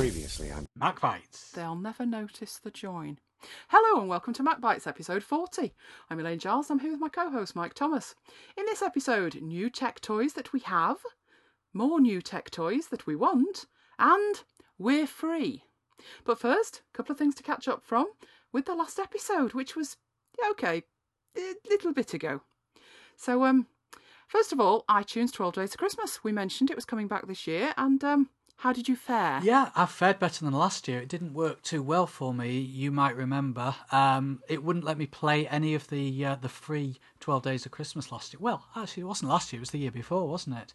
Previously on MacBites. They'll never notice the join. Hello and welcome to MacBites episode 40. I'm Elaine Giles, I'm here with my co host Mike Thomas. In this episode, new tech toys that we have, more new tech toys that we want, and we're free. But first, a couple of things to catch up from with the last episode, which was, okay, a little bit ago. So, um, first of all, iTunes 12 Days of Christmas. We mentioned it was coming back this year, and um, how did you fare? Yeah, I fared better than last year. It didn't work too well for me. You might remember. Um, it wouldn't let me play any of the uh, the free Twelve Days of Christmas last year. Well, actually, it wasn't last year. It was the year before, wasn't it?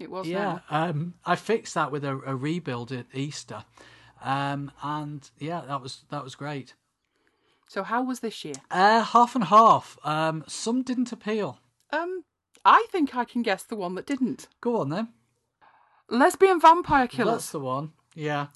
It was Yeah. Um, I fixed that with a, a rebuild at Easter, um, and yeah, that was that was great. So, how was this year? Uh, half and half. Um, some didn't appeal. Um, I think I can guess the one that didn't. Go on then. Lesbian vampire Killer. That's the one. Yeah.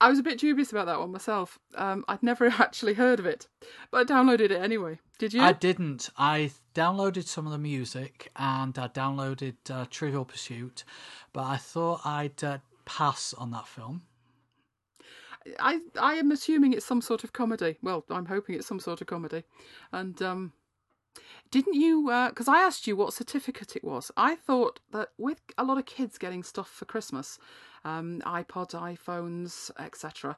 I was a bit dubious about that one myself. Um, I'd never actually heard of it, but I downloaded it anyway. Did you? I didn't. I downloaded some of the music and I downloaded uh, Trivial Pursuit, but I thought I'd uh, pass on that film. I I am assuming it's some sort of comedy. Well, I'm hoping it's some sort of comedy. And um, didn't you? Because I asked you what certificate it was. I thought that with a lot of kids getting stuff for Christmas, um, iPods, iPhones, etc.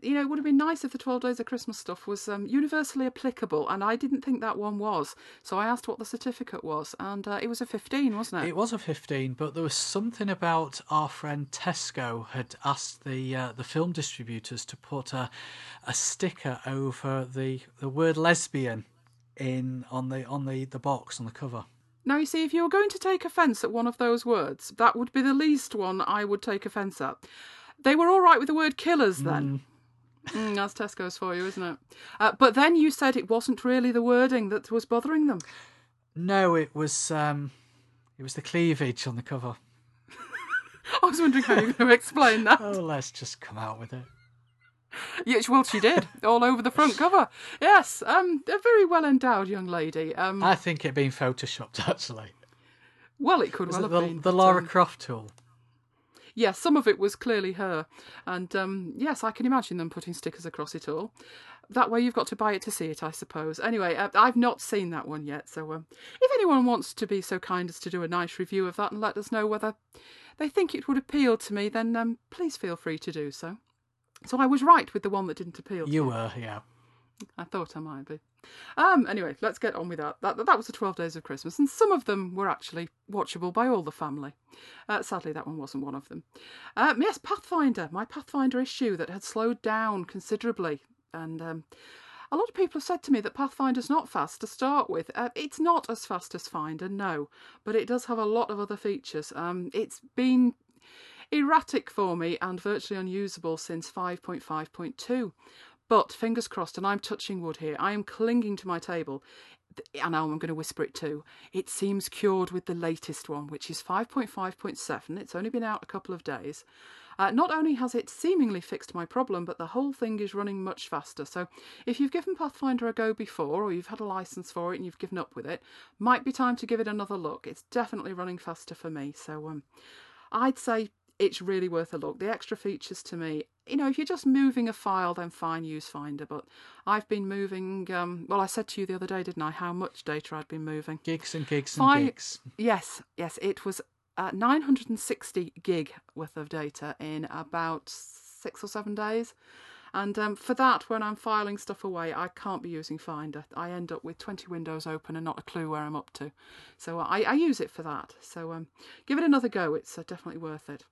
You know, it would have been nice if the 12 Days of Christmas stuff was um, universally applicable, and I didn't think that one was. So I asked what the certificate was, and uh, it was a 15, wasn't it? It was a 15, but there was something about our friend Tesco had asked the uh, the film distributors to put a, a sticker over the, the word lesbian in on the on the, the box on the cover. Now, you see, if you were going to take offence at one of those words, that would be the least one I would take offence at. They were all right with the word killers then. Mm, that's Tesco's for you, isn't it? Uh, but then you said it wasn't really the wording that was bothering them. No, it was um, it was the cleavage on the cover. I was wondering how you were going to explain that. Oh, let's just come out with it. Yes, well, she did, all over the front cover. Yes, um, a very well endowed young lady. Um, I think it being photoshopped actually. well, it could Was well it have the, been. the but, Laura um, Croft tool? yes, some of it was clearly her. And um, yes, I can imagine them putting stickers across it all. That way you've got to buy it to see it, I suppose. Anyway, uh, I've not seen that one yet. So um, if anyone wants to be so kind as to do a nice review of that and let us know whether they think it would appeal to me, then um, please feel free to do so. So I was right with the one that didn't appeal to You were, yeah. I thought I might be. Um. Anyway, let's get on with that. That that was the Twelve Days of Christmas, and some of them were actually watchable by all the family. Uh, sadly, that one wasn't one of them. Um, yes, Pathfinder, my Pathfinder issue that had slowed down considerably, and um, a lot of people have said to me that Pathfinder's not fast to start with. Uh, it's not as fast as Finder, no, but it does have a lot of other features. Um, it's been erratic for me and virtually unusable since 5.5.2. But fingers crossed, and I'm touching wood here, I am clinging to my table, and now I'm going to whisper it too. It seems cured with the latest one, which is 5.5.7. It's only been out a couple of days. Uh, not only has it seemingly fixed my problem, but the whole thing is running much faster. So if you've given Pathfinder a go before, or you've had a license for it and you've given up with it, might be time to give it another look. It's definitely running faster for me. So um, I'd say it's really worth a look. The extra features to me, you know, if you're just moving a file, then fine, use Finder. But I've been moving, um, well, I said to you the other day, didn't I, how much data I'd been moving? Gigs and gigs and Fi- gigs. Yes, yes, it was uh, 960 gig worth of data in about six or seven days. And um, for that, when I'm filing stuff away, I can't be using Finder. I end up with 20 windows open and not a clue where I'm up to. So I, I use it for that. So um, give it another go. It's uh, definitely worth it.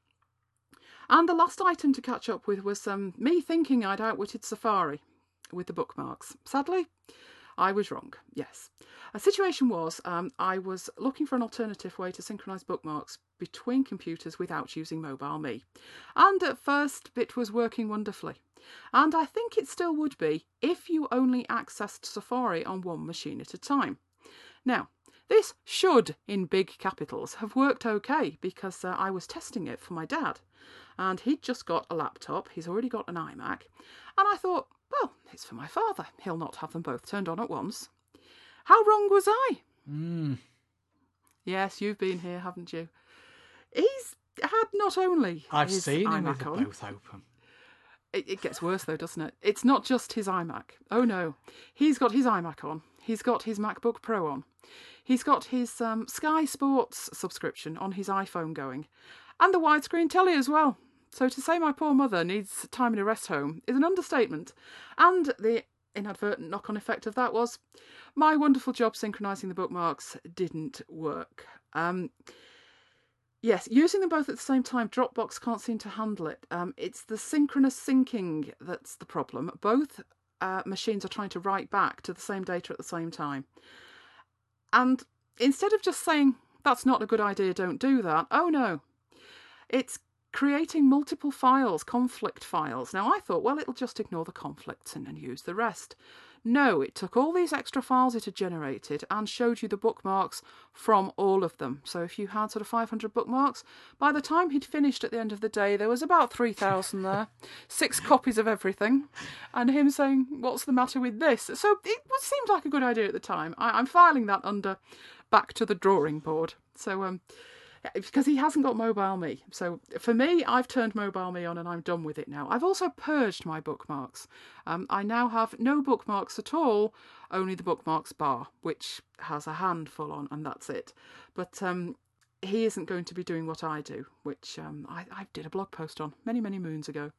And the last item to catch up with was um, me thinking I'd outwitted Safari with the bookmarks. Sadly, I was wrong, yes. A situation was um, I was looking for an alternative way to synchronise bookmarks between computers without using Mobile Me. And at first, it was working wonderfully. And I think it still would be if you only accessed Safari on one machine at a time. Now, this should, in big capitals, have worked okay because uh, I was testing it for my dad. And he'd just got a laptop, he's already got an iMac. And I thought, well, it's for my father. He'll not have them both turned on at once. How wrong was I? Mm. Yes, you've been here, haven't you? He's had not only I've seen him with on, both open. it, it gets worse though, doesn't it? It's not just his iMac. Oh no, he's got his iMac on. He's got his MacBook Pro on. He's got his um, Sky Sports subscription on his iPhone going, and the widescreen telly as well. So to say my poor mother needs time in a rest home is an understatement. And the inadvertent knock-on effect of that was my wonderful job synchronizing the bookmarks didn't work. Um, Yes, using them both at the same time, Dropbox can't seem to handle it. Um, it's the synchronous syncing that's the problem. Both uh, machines are trying to write back to the same data at the same time. And instead of just saying, that's not a good idea, don't do that, oh no, it's creating multiple files, conflict files. Now I thought, well, it'll just ignore the conflicts and, and use the rest. No, it took all these extra files it had generated and showed you the bookmarks from all of them. So if you had sort of 500 bookmarks, by the time he'd finished at the end of the day, there was about 3,000 there, six copies of everything, and him saying, What's the matter with this? So it seemed like a good idea at the time. I, I'm filing that under back to the drawing board. So, um, because he hasn't got mobile me. So for me, I've turned mobile me on and I'm done with it now. I've also purged my bookmarks. Um, I now have no bookmarks at all, only the bookmarks bar, which has a handful on, and that's it. But um, he isn't going to be doing what I do, which um, I, I did a blog post on many, many moons ago.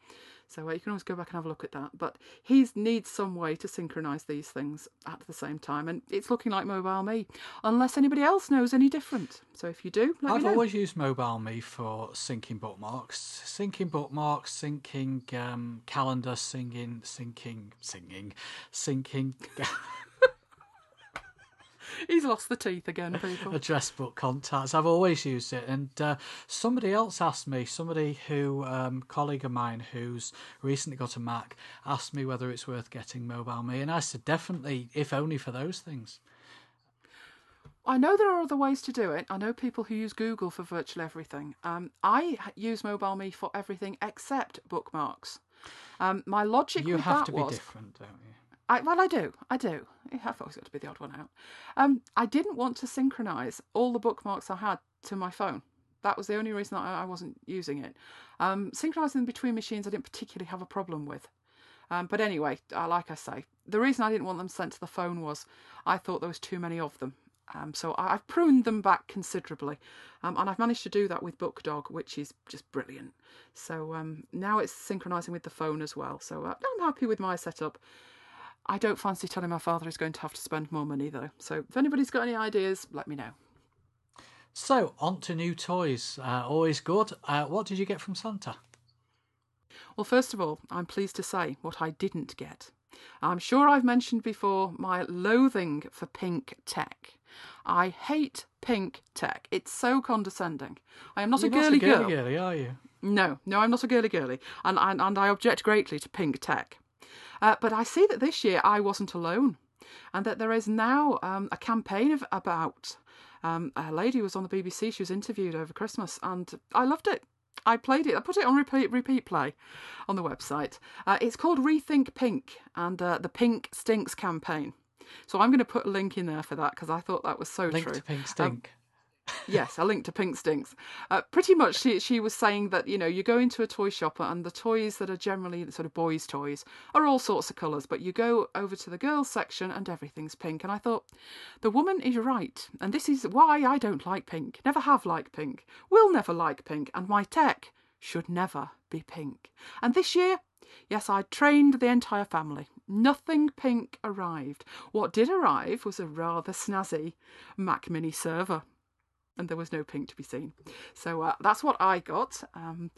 So uh, you can always go back and have a look at that. But he needs some way to synchronise these things at the same time, and it's looking like Mobile Me, unless anybody else knows any different. So if you do, let I've me know. always used Mobile Me for syncing bookmarks, syncing bookmarks, syncing um, calendar, singing, syncing, singing, syncing He's lost the teeth again, people. address book contacts. I've always used it, and uh, somebody else asked me, somebody who, um, colleague of mine who's recently got a Mac, asked me whether it's worth getting Mobile Me, and I said definitely, if only for those things. I know there are other ways to do it. I know people who use Google for virtually everything. Um, I use Mobile Me for everything except bookmarks. Um, my logic You with have that to be was, different, don't you? I, well, I do, I do. I've always got to be the odd one out. Um, I didn't want to synchronise all the bookmarks I had to my phone. That was the only reason that I I wasn't using it. Um, synchronising between machines, I didn't particularly have a problem with. Um, but anyway, uh, like I say, the reason I didn't want them sent to the phone was I thought there was too many of them. Um, so I, I've pruned them back considerably, um, and I've managed to do that with BookDog, which is just brilliant. So um, now it's synchronising with the phone as well. So uh, I'm happy with my setup. I don't fancy telling my father he's going to have to spend more money though. So if anybody's got any ideas, let me know. So, on to new toys. Uh, always good. Uh, what did you get from Santa? Well, first of all, I'm pleased to say what I didn't get. I'm sure I've mentioned before my loathing for pink tech. I hate pink tech. It's so condescending. I am not You're a girly not a girly girl. girly, are you? No, no, I'm not a girly girly, and and, and I object greatly to pink tech. Uh, but I see that this year I wasn't alone, and that there is now um, a campaign of, about um, a lady was on the BBC. She was interviewed over Christmas, and I loved it. I played it. I put it on repeat repeat play on the website. Uh, it's called Rethink Pink and uh, the Pink Stinks campaign. So I'm going to put a link in there for that because I thought that was so Link true. to Pink Um, Stink. Yes, a link to Pink Stinks. Uh, pretty much, she she was saying that you know you go into a toy shop and the toys that are generally sort of boys' toys are all sorts of colours, but you go over to the girls' section and everything's pink. And I thought, the woman is right, and this is why I don't like pink. Never have liked pink. Will never like pink, and my tech should never be pink. And this year. Yes, I trained the entire family. Nothing pink arrived. What did arrive was a rather snazzy Mac Mini server and there was no pink to be seen. So uh, that's what I got. Um,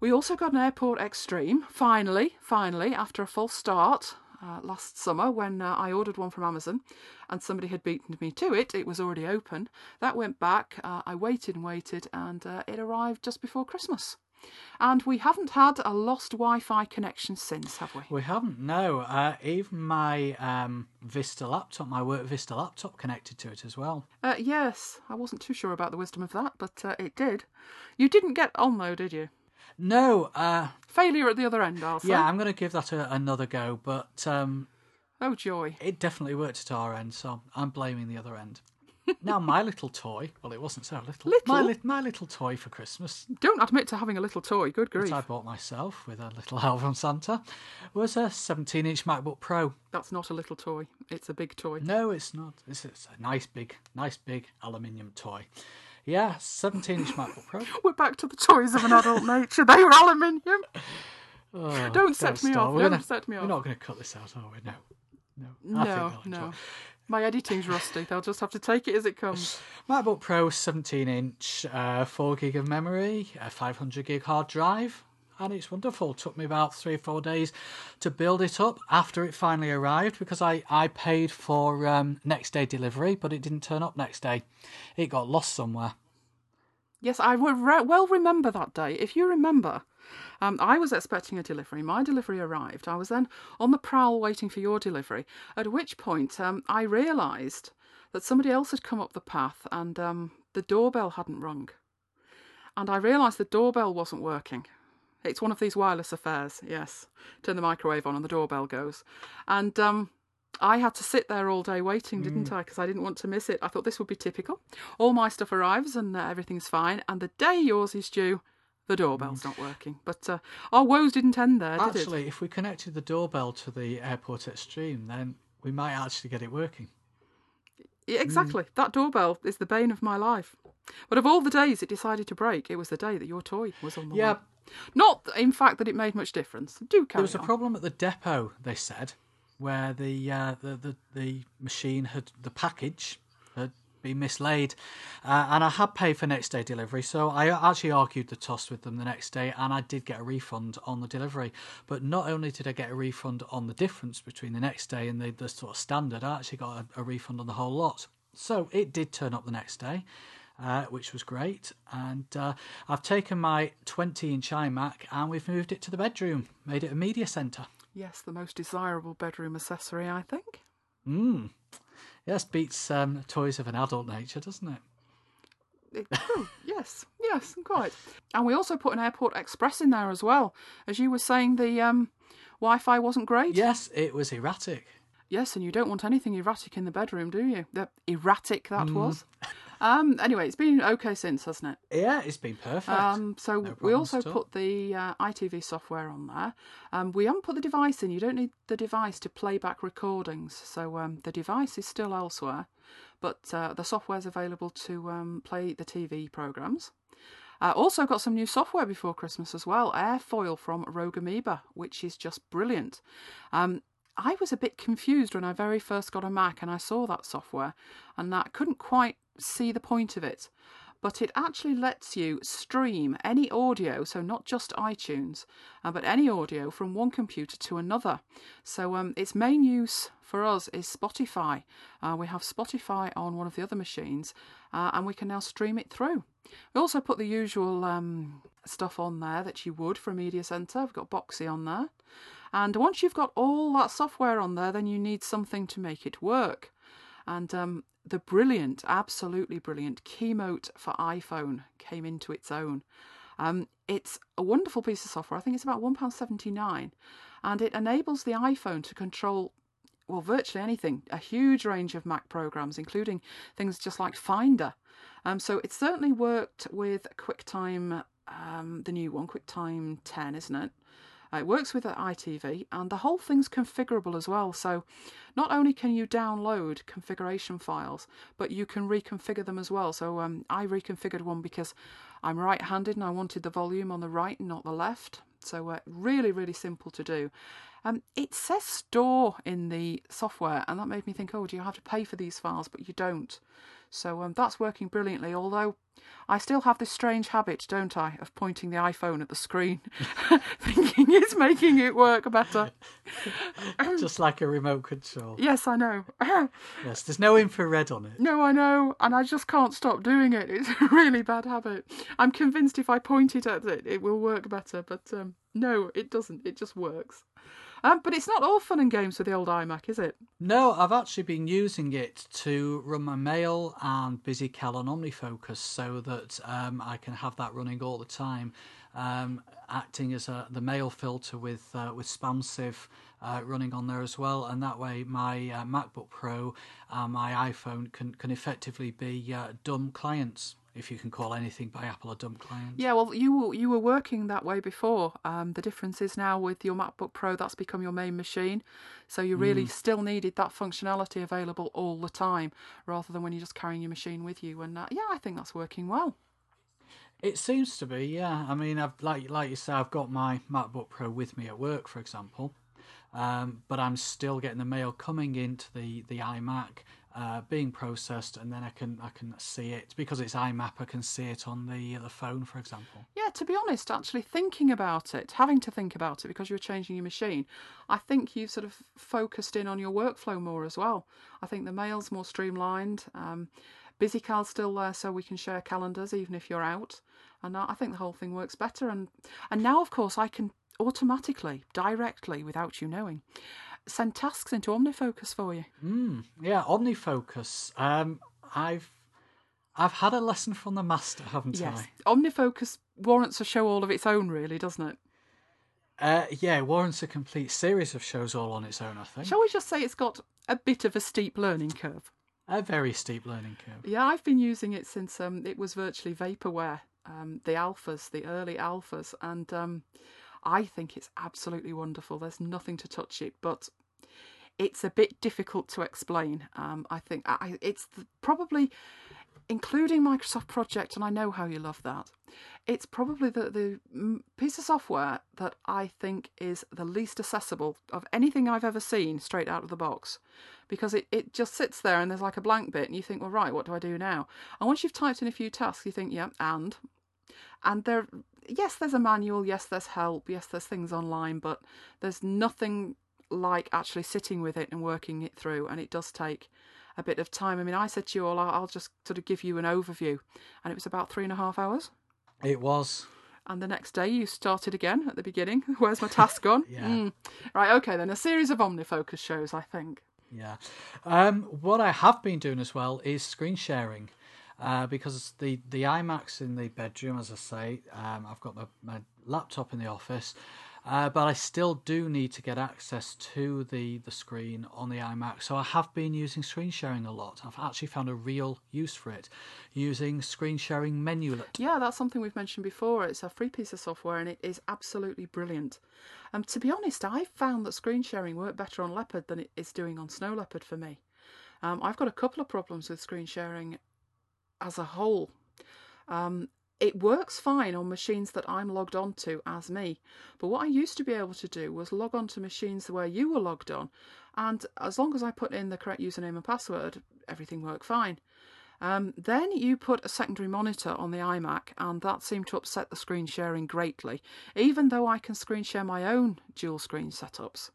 we also got an Airport Extreme, finally, finally, after a false start uh, last summer when uh, I ordered one from Amazon and somebody had beaten me to it. It was already open. That went back. Uh, I waited and waited, and uh, it arrived just before Christmas. And we haven't had a lost Wi Fi connection since, have we? We haven't, no. Uh, even my um, Vista laptop, my work Vista laptop, connected to it as well. Uh, yes, I wasn't too sure about the wisdom of that, but uh, it did. You didn't get on though, did you? No, uh, Failure at the other end, I'll say. yeah, I'm going to give that a, another go, but um, Oh, joy. it definitely worked at our end, so I'm blaming the other end. Now my little toy. Well, it wasn't so little. Little? My, li- my little toy for Christmas Don't admit to having a little toy. Good grief. that I bought myself with a little help from Santa was a 17-inch MacBook Pro. That's not a little toy. It's a big toy. No, it's not. It's, it's a nice big, nice big aluminium toy. Yeah, 17-inch MacBook Pro. We're back to the toys of an adult nature. They were aluminium. Oh, Don't set me start. off, We're don't gonna- set me We're off. not going to cut this out, are we? No. No. I think No, they'll enjoy no. My editing's rusty. They'll just have to take it as it comes. MacBook Pro 17 inch, uh, 4 gig of memory, a 500 gig hard drive, and it's wonderful. Took me about three or four days to build it up after it finally arrived because I, I paid for um, next day delivery, but it didn't turn up next day. It got lost somewhere. Yes, I would re- well remember that day. If you remember, um, I was expecting a delivery. My delivery arrived. I was then on the prowl waiting for your delivery, at which point um, I realised that somebody else had come up the path and um, the doorbell hadn't rung. And I realised the doorbell wasn't working. It's one of these wireless affairs, yes. Turn the microwave on and the doorbell goes. And um, I had to sit there all day waiting, didn't I? Because I didn't want to miss it. I thought this would be typical. All my stuff arrives and uh, everything's fine. And the day yours is due, the doorbell's not working. But uh, our woes didn't end there, did it? Actually, if we connected the doorbell to the Airport Extreme, then we might actually get it working. Yeah, exactly. That doorbell is the bane of my life. But of all the days it decided to break, it was the day that your toy was on the Yeah, way. Not, in fact, that it made much difference. Do carry There was a on. problem at the depot, they said, where the uh, the, the the machine had the package been mislaid, uh, and I had paid for next day delivery. So I actually argued the toss with them the next day, and I did get a refund on the delivery. But not only did I get a refund on the difference between the next day and the, the sort of standard, I actually got a, a refund on the whole lot. So it did turn up the next day. Uh, which was great, and uh, I've taken my 20-inch iMac and we've moved it to the bedroom, made it a media centre. Yes, the most desirable bedroom accessory, I think. Mm. Yes, beats um, toys of an adult nature, doesn't it? It, oh, yes, yes, quite. And we also put an Airport Express in there as well. As you were saying, the um, Wi Fi wasn't great. Yes, it was erratic. Yes, and you don't want anything erratic in the bedroom, do you? The erratic that Mm. was. Um, anyway, it's been okay since, hasn't it? Yeah, it's been perfect. Um, so we also put the uh, EyeTV software on there. Um, we haven't put the device in. You don't need the device to play back recordings. So um, the device is still elsewhere, but uh, the software's available to um, play the TV programs. Uh, also got some new software before Christmas as well. Airfoil from Rogue Amoeba, which is just brilliant. Um, I was a bit confused when I very first got a Mac and I saw that software, and I couldn't quite see the point of it. But it actually lets you stream any audio, so not just iTunes, uh, but any audio from one computer to another. So um, its main use for us is Spotify. Uh, we have Spotify on one of the other machines, uh, and we can now stream it through. We also put the usual um, stuff on there that you would for a media centre. We've got Boxee on there. And once you've got all that software on there, then you need something to make it work. And um, the brilliant, absolutely brilliant Keynote for iPhone came into its own. Um, it's a wonderful piece of software. I think it's about £1.79. And it enables the iPhone to control, well, virtually anything, a huge range of Mac programs, including things just like Finder. Um, so it certainly worked with QuickTime, um, the new one, QuickTime 10, isn't it? Uh, it works with EyeTV, and the whole thing's configurable as well. So, not only can you download configuration files, but you can reconfigure them as well. So, um, I reconfigured one because I'm right handed and I wanted the volume on the right and not the left. So, uh, really, really simple to do. Um, it says store in the software, and that made me think, oh, do you have to pay for these files? But you don't. So um, that's working brilliantly, although I still have this strange habit, don't I, of pointing the iPhone at the screen, thinking it's making it work better. Just like a remote control. Yes, I know. Yes, there's no infrared on it. no, I know, and I just can't stop doing it. It's a really bad habit. I'm convinced if I point it at it, it will work better, but um, no, it doesn't. It just works. Um, but it's not all fun and games with the old iMac, is it? No, I've actually been using it to run my mail and BusyCal on OmniFocus so that um, I can have that running all the time, um, acting as a, the mail filter with uh, with SpamSieve uh, running on there as well, and that way my uh, MacBook Pro my iPhone can can effectively be uh, dumb clients if you can call anything by Apple a dumb client. Yeah, well, you were, you were working that way before. Um, the difference is now with your MacBook Pro, that's become your main machine. So you really still needed that functionality available all the time, rather than when you're just carrying your machine with you. And uh, yeah, I think that's working well. It seems to be, yeah. I mean, I've like like you say, I've got my MacBook Pro with me at work, for example, um, but I'm still getting the mail coming into the the iMac, uh, being processed, and then I can I can see it because it's IMAP. I can see it on the the phone, for example. Yeah, to be honest, actually thinking about it, having to think about it because you were changing your machine, I think you've sort of focused in on your workflow more as well. I think the mail's more streamlined. Um, BusyCal's still there so we can share calendars even if you're out. And I think the whole thing works better. And, and now, of course, I can automatically, directly, without you knowing, send tasks into OmniFocus for you. Mm, yeah, OmniFocus. Um, I've I've had a lesson from the master, haven't Yes. I? OmniFocus warrants a show all of its own, really, doesn't it? Uh, yeah, it warrants a complete series of shows all on its own. I think Shall we just say it's got a bit of a steep learning curve? a very steep learning curve. Yeah, I've been using it since um, it was virtually vaporware, um, the alphas, the early alphas, and um, I think it's absolutely wonderful. There's nothing to touch it, but it's a bit difficult to explain. Um, I think I, it's the, probably, including Microsoft Project, and I know how you love that. It's probably the, the mm, piece of software that I think is the least accessible of anything I've ever seen straight out of the box because it, it just sits there and there's like a blank bit and you think, well, right, what do I do now? And once you've typed in a few tasks, you think, yeah, and. And there, yes, there's a manual, yes, there's help, yes, there's things online, but there's nothing like actually sitting with it and working it through. And it does take a bit of time. I mean, I said to you all, I'll just sort of give you an overview. And it was about three and a half hours. It was. And the next day you started again at the beginning. Where's my task gone? Yeah. Mm. Right, okay, then a series of OmniFocus shows, I think. Yeah. Um, what I have been doing as well is screen sharing. Uh, because the, the iMac's in the bedroom, as I say, um, I've got my, my laptop in the office, uh, but I still do need to get access to the, the screen on the iMac. So I have been using screen sharing a lot. I've actually found a real use for it using screen sharing Menulet. Yeah, that's something we've mentioned before. It's a free piece of software and it is absolutely brilliant. Um, to be honest, I found that screen sharing worked better on Leopard than it is doing on Snow Leopard for me. Um, I've got a couple of problems with screen sharing as a whole. Um, it works fine on machines that I'm logged onto as me, but what I used to be able to do was log on to machines where you were logged on, and as long as I put in the correct username and password, everything worked fine. Um, then you put a secondary monitor on the iMac, and that seemed to upset the screen sharing greatly, even though I can screen share my own dual screen setups.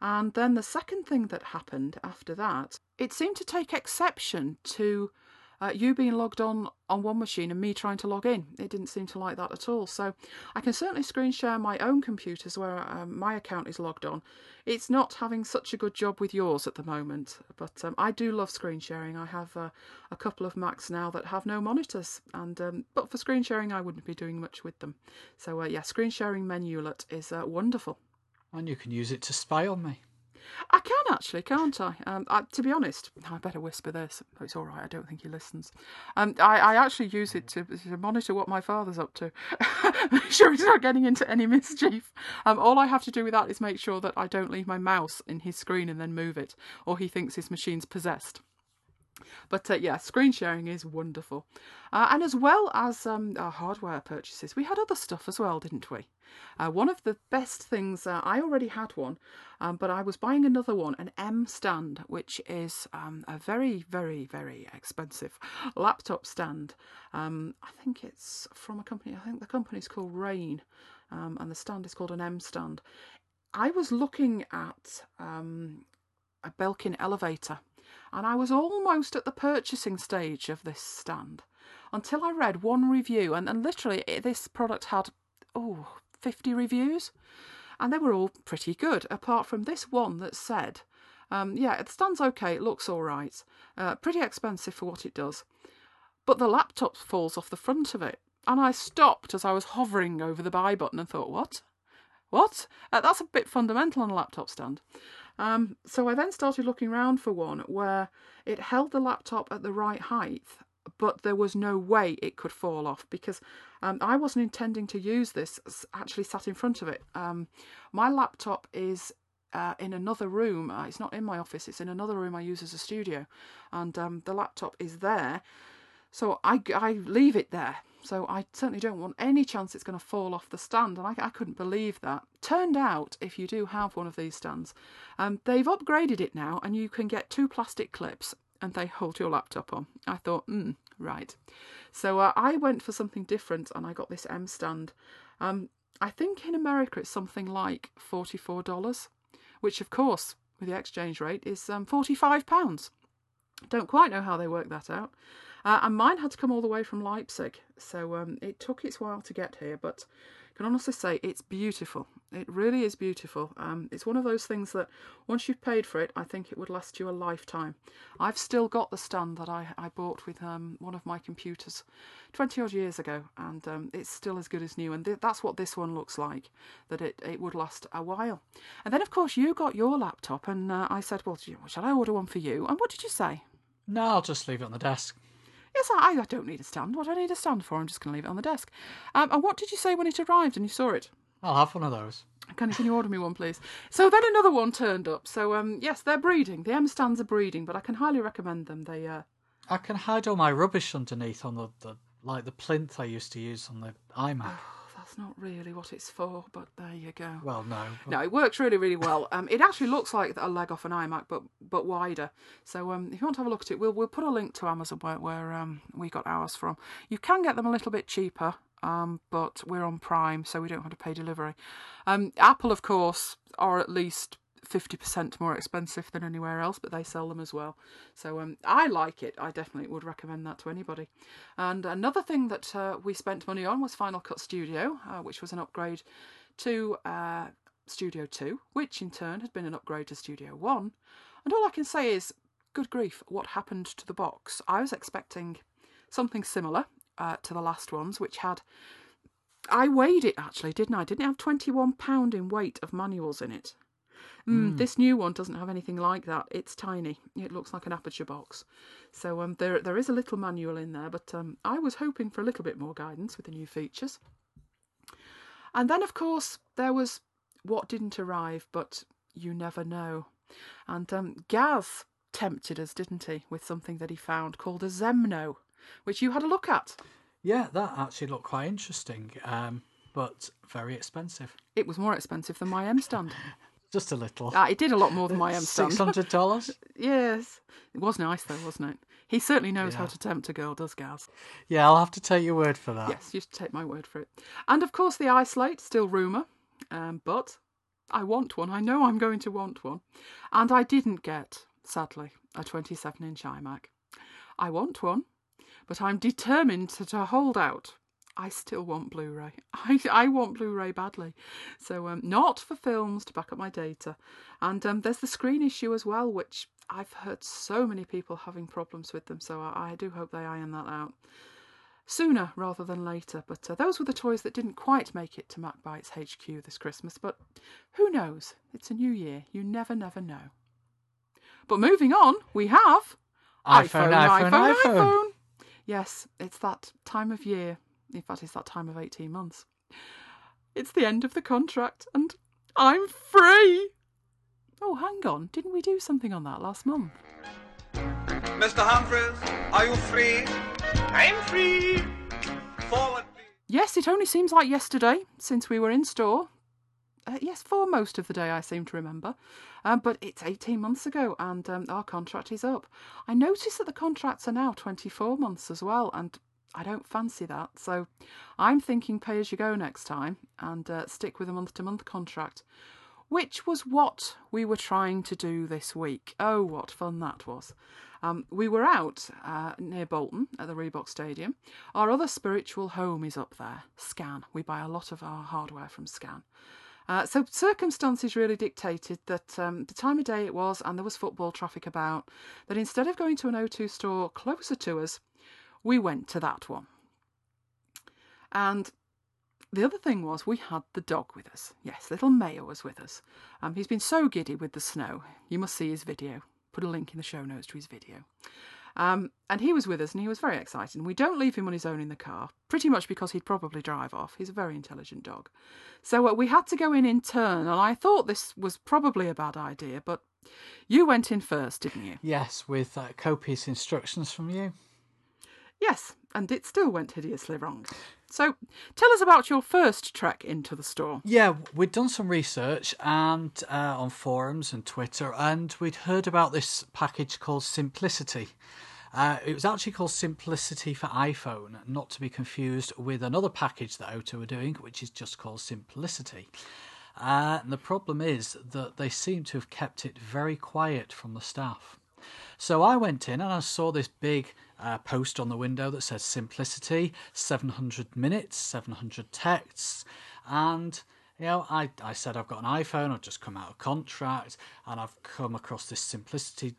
And then the second thing that happened after that, it seemed to take exception to uh, you being logged on on one machine and me trying to log in. It didn't seem to like that at all. So I can certainly screen share my own computers where um, my account is logged on. It's not having such a good job with yours at the moment, but um, I do love screen sharing. I have uh, a couple of Macs now that have no monitors, and um, but for screen sharing, I wouldn't be doing much with them. So uh, yeah, screen sharing Menulet is uh, wonderful. And you can use it to spy on me. I can actually, can't I? Um, I to be honest, I better whisper this. It's all right. I don't think he listens. Um, I, I actually use it to, to monitor what my father's up to, make sure he's not getting into any mischief. Um, all I have to do with that is make sure that I don't leave my mouse in his screen and then move it, or he thinks his machine's possessed. But uh, yeah, screen sharing is wonderful. Uh, and as well as um, our hardware purchases, we had other stuff as well, didn't we? Uh, one of the best things, uh, I already had one, um, but I was buying another one, an M stand, which is um, a very, very, very expensive laptop stand. Um, I think it's from a company, I think the company's called Rain, um, and the stand is called an M stand. I was looking at um, a Belkin elevator and I was almost at the purchasing stage of this stand until I read one review, and, and literally it, this product had oh 50 reviews, and they were all pretty good, apart from this one that said, um, "Yeah, it stands okay, it looks all right, uh, pretty expensive for what it does, but the laptop falls off the front of it." And I stopped as I was hovering over the buy button and thought, "What? What? Uh, that's a bit fundamental on a laptop stand. Um, so I then started looking around for one where it held the laptop at the right height, but there was no way it could fall off because um, I wasn't intending to use this. Actually, sat in front of it. Um, my laptop is uh, in another room. Uh, it's not in my office. It's in another room I use as a studio, and um, the laptop is there. So I, I leave it there. So I certainly don't want any chance it's going to fall off the stand, and I, I couldn't believe that. Turned out, if you do have one of these stands, um, they've upgraded it now, and you can get two plastic clips, and they hold your laptop on. I thought, hmm, right. So uh, I went for something different, and I got this M stand. Um, I think in America it's something like forty-four dollars which of course, with the exchange rate, is um, £45. Don't quite know how they work that out. Uh, and mine had to come all the way from Leipzig, so um, it took its while to get here, but can honestly say it's beautiful. It really is beautiful. Um, it's one of those things that once you've paid for it, I think it would last you a lifetime. I've still got the stand that I, I bought with um, one of my computers 20 odd years ago, and um, it's still as good as new. And th- that's what this one looks like, that it, it would last a while. And then, of course, you got your laptop, and uh, I said, Well, shall I order one for you? And what did you say? No, I'll just leave it on the desk. Yes, I, I don't need a stand. What do I need a stand for? I'm just going to leave it on the desk. Um, and what did you say when it arrived and you saw it? I'll have one of those. Can, can you order me one, please? So then another one turned up. So um, yes, they're breeding. The M stands are breeding, but I can highly recommend them. They uh, I can hide all my rubbish underneath on the, the like the plinth I used to use on the iMac that's not really what it's for, but there you go. Well, no. But... No, it works really, really well. Um, it actually looks like a leg off an iMac, but but wider. So um, if you want to have a look at it, we'll we'll put a link to Amazon where, where um, we got ours from. You can get them a little bit cheaper, um, but we're on Prime, so we don't have to pay delivery. Um, Apple, of course, are at least 50% more expensive than anywhere else, but they sell them as well. So um, I like it. I definitely would recommend that to anybody. And another thing that uh, we spent money on was Final Cut Studio, uh, which was an upgrade to uh, Studio 2, which in turn had been an upgrade to Studio 1. And all I can say is, good grief, what happened to the box? I was expecting something similar uh, to the last ones, which had I weighed it actually, didn't I? Didn't it have £21 in weight of manuals in it? Mm, mm. This new one doesn't have anything like that. It's tiny. It looks like an aperture box. So um, there there is a little manual in there, but um, I was hoping for a little bit more guidance with the new features. And then, of course, there was what didn't arrive, but you never know. And um, Gaz tempted us, didn't he, with something that he found called a Zemno, which you had a look at. Yeah, that actually looked quite interesting, um, but very expensive. It was more expensive than my M stand. Just a little. Ah, it did a lot more than my M. Six hundred dollars. yes, it was nice though, wasn't it? He certainly knows yeah. how to tempt a girl, does Gaz? Yeah, I'll have to take your word for that. Yes, you should take my word for it. And of course, the iSlate, still rumour, um, but I want one. I know I'm going to want one, and I didn't get, sadly, a 27-inch iMac. I want one, but I'm determined to, to hold out I still want Blu-ray. I, I want Blu-ray badly. So um, not for films to back up my data. And um, there's the screen issue as well, which I've heard so many people having problems with them. So I, I do hope they iron that out sooner rather than later. But uh, those were the toys that didn't quite make it to MacBytes HQ this Christmas. But who knows? It's a new year. You never, never know. But moving on, we have iPhone, iPhone, iPhone, iPhone. iPhone. Yes, it's that time of year in fact, it's that time of 18 months. It's the end of the contract and I'm free! Oh, hang on, didn't we do something on that last month? Mr. Humphries, are you free? I'm free! Forward, please. Yes, it only seems like yesterday since we were in store. Uh, yes, for most of the day, I seem to remember. Uh, but it's 18 months ago and um, our contract is up. I notice that the contracts are now 24 months as well, and I don't fancy that. So I'm thinking pay as you go next time and uh, stick with a month to month contract, which was what we were trying to do this week. Oh, what fun that was! Um, we were out uh, near Bolton at the Reebok Stadium. Our other spiritual home is up there, Scan. We buy a lot of our hardware from Scan. Uh, so circumstances really dictated that um, the time of day it was, and there was football traffic about, that instead of going to an O2 store closer to us, we went to that one. And the other thing was we had the dog with us. Yes, little Mayo was with us. Um, he's been so giddy with the snow. You must see his video. Put a link in the show notes to his video. Um, and he was with us and he was very excited. And we don't leave him on his own in the car, pretty much because he'd probably drive off. He's a very intelligent dog. So uh, we had to go in in turn, and I thought this was probably a bad idea, but you went in first, didn't you? Yes, with uh, copious instructions from you. Yes, and it still went hideously wrong. So tell us about your first trek into the store. Yeah, we'd done some research and uh, on forums and Twitter, and we'd heard about this package called Simplicity. Uh, it was actually called Simplicity for iPhone, not to be confused with another package that O2 were doing, which is just called Simplicity. Uh, and the problem is that they seem to have kept it very quiet from the staff. So I went in and I saw this big uh, post on the window that says Simplicity, 700 minutes, 700 texts, and you know, I, I said I've got an iPhone, I've just come out of contract, and I've come across this Simplicity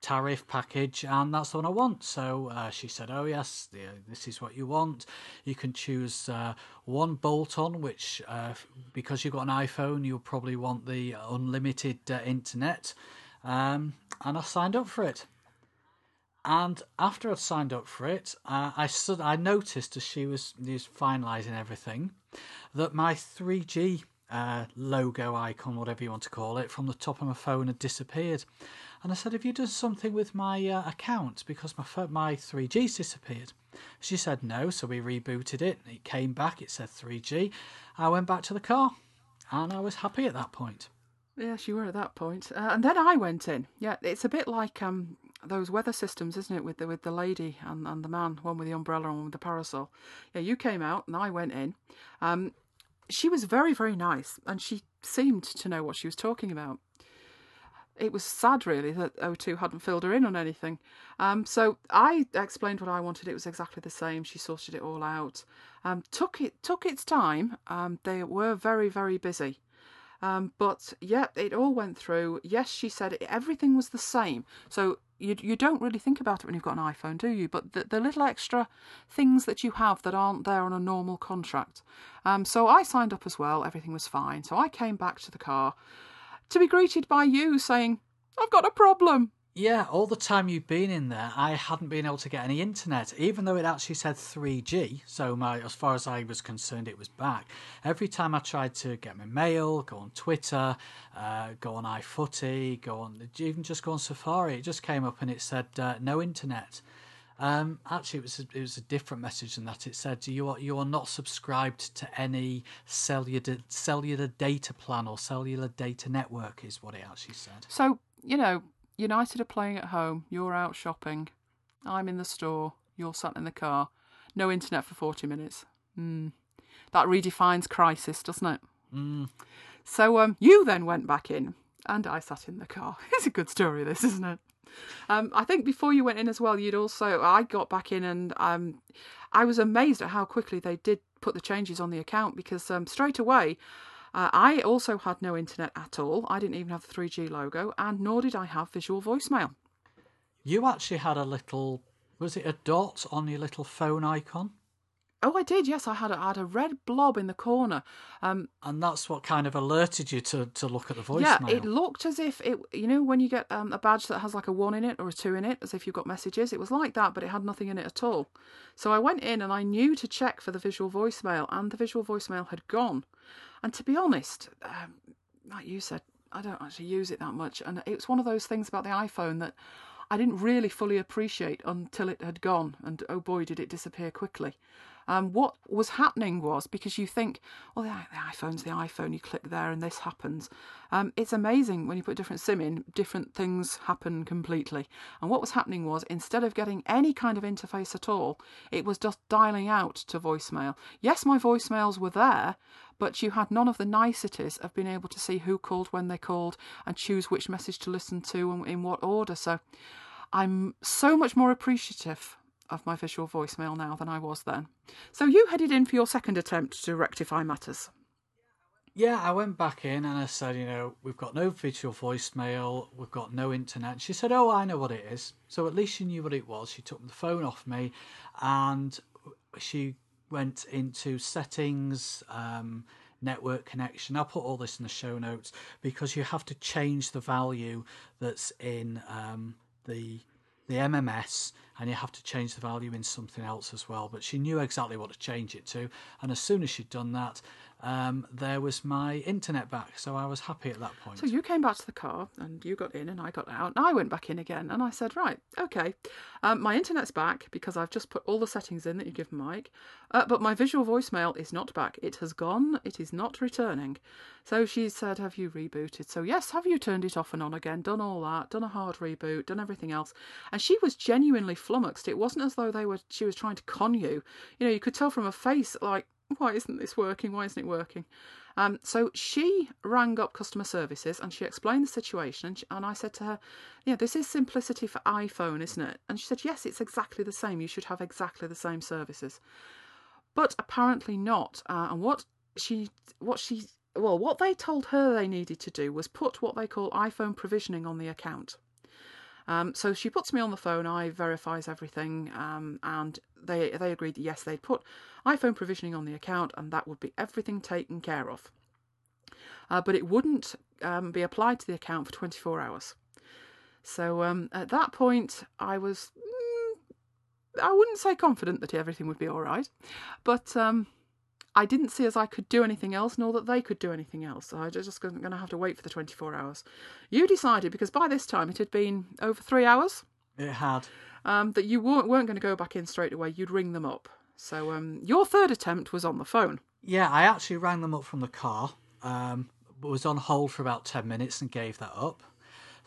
tariff package and that's the one I want. So uh, she said, Oh, yes, this is what you want. You can choose uh, one bolt on, which, uh, because you've got an iPhone, you'll probably want the unlimited uh, internet. Um, and I signed up for it. And after I'd signed up for it, uh, I stood, I noticed as she was, was finalising everything that my 3G uh, logo icon, whatever you want to call it, from the top of my phone had disappeared. And I said, Have you done something with my uh, account? Because my, my 3G's disappeared. She said, No. So we rebooted it. It came back. It said 3G. I went back to the car and I was happy at that point. Yes, you were at that point. Uh, and then I went in. Yeah, it's a bit like um, those weather systems, isn't it, with the with the lady and, and the man, one with the umbrella and one with the parasol. Yeah, you came out and I went in. Um, she was very, very nice and she seemed to know what she was talking about it was sad really that O2 hadn't filled her in on anything. Um, so I explained what I wanted. It was exactly the same. She sorted it all out. Um, took it took its time. Um, they were very very busy. Um, but yeah, it all went through. Yes, she said it, everything was the same. So you you don't really think about it when you've got an iPhone, do you? But the, the little extra things that you have that aren't there on a normal contract. Um, so I signed up as well. Everything was fine. So I came back to the car to be greeted by you saying, I've got a problem. Yeah, all the time you've been in there, I hadn't been able to get any internet, even though it actually said 3G. So, my, as far as I was concerned, it was back. Every time I tried to get my mail, go on Twitter, uh, go on iFooty, go on, even just go on Safari, it just came up and it said uh, no internet. Um, actually, it was a, it was a different message than that. It said you are you are not subscribed to any cellular cellular data plan or cellular data network, is what it actually said. So you know, United are playing at home. You're out shopping. I'm in the store. You're sat in the car. No internet for forty minutes. Mm. That redefines crisis, doesn't it? Mm. So um, you then went back in, and I sat in the car. It's a good story, this, isn't it? Um, I think before you went in as well, you'd also I got back in and um, I was amazed at how quickly they did put the changes on the account because um, straight away. Uh, I also had no internet at all. I didn't even have the 3G logo, and nor did I have visual voicemail. You actually had a little, was it a dot on your little phone icon? Oh, I did. Yes, I had a, I had a red blob in the corner. Um, and that's what kind of alerted you to, to look at the voicemail. Yeah, it looked as if it. You know, when you get um, a badge that has like a one in it or a two in it, as if you've got messages. It was like that, but it had nothing in it at all. So I went in and I knew to check for the visual voicemail, and the visual voicemail had gone. And to be honest, um, like you said, I don't actually use it that much, and it's one of those things about the iPhone that I didn't really fully appreciate until it had gone, and oh boy, did it disappear quickly. Um, what was happening was because you think, the, the, iPhone's the iPhone, you click there and this happens. Um, it's amazing when you put different SIM in, different things happen completely. And what was happening was instead of getting any kind of interface at all, it was just dialing out to voicemail. Yes, my voicemails were there, but you had none of the niceties of being able to see who called when they called and choose which message to listen to and in what order. So I'm so much more appreciative of my visual voicemail now than I was then. So you headed in for your second attempt to rectify matters. Yeah, I went back in and I said, you know, we've got no visual voicemail, we've got no internet. She said, oh, I know what it is. So at least she knew what it was. She took the phone off me and she went into settings, um, network connection. I'll put all this in the show notes because you have to change the value that's in um, the the MMS and you have to change the value in something else as well. But she knew exactly what to change it to, and as soon as she'd done that, um, there was my internet back. So I was happy at that point. So you came back to the car and you got in and I got out and I went back in again and I said, right, okay, um, my internet's back because I've just put all the settings in that you give Mike, uh, but my visual voicemail is not back. It has gone. It is not returning. So she said, have you rebooted? So yes, have you turned it off and on again? Done all that? Done a hard reboot? Done everything else? And she was genuinely flummoxed. It wasn't as though they were. She was trying to con you. You know, you could tell from her face like why isn't this working? Why isn't it working? Um, so she rang up customer services and she explained the situation. And, she, and I said to her, Yeah, this is simplicity for iPhone, isn't it? And she said, Yes, it's exactly the same. You should have exactly the same services. But apparently not. Uh, and what she, what she, well, what they told her they needed to do was put what they call iPhone provisioning on the account. Um, so she puts me on the phone. I verifies everything, um, and they they agreed that yes, they'd put iPhone provisioning on the account, and that would be everything taken care of. Uh, but it wouldn't um, be applied to the account for 24 hours. So um, at that point, I was mm, I wouldn't say confident that everything would be all right, but um, I didn't see as I could do anything else, nor that they could do anything else. So I just was just going to have to wait for the 24 hours. You decided, because by this time it had been over three hours. It had. Um, that you weren't, weren't going to go back in straight away. You'd ring them up. So um, your third attempt was on the phone. Yeah, I actually rang them up from the car. Um, was on hold for about 10 minutes and gave that up.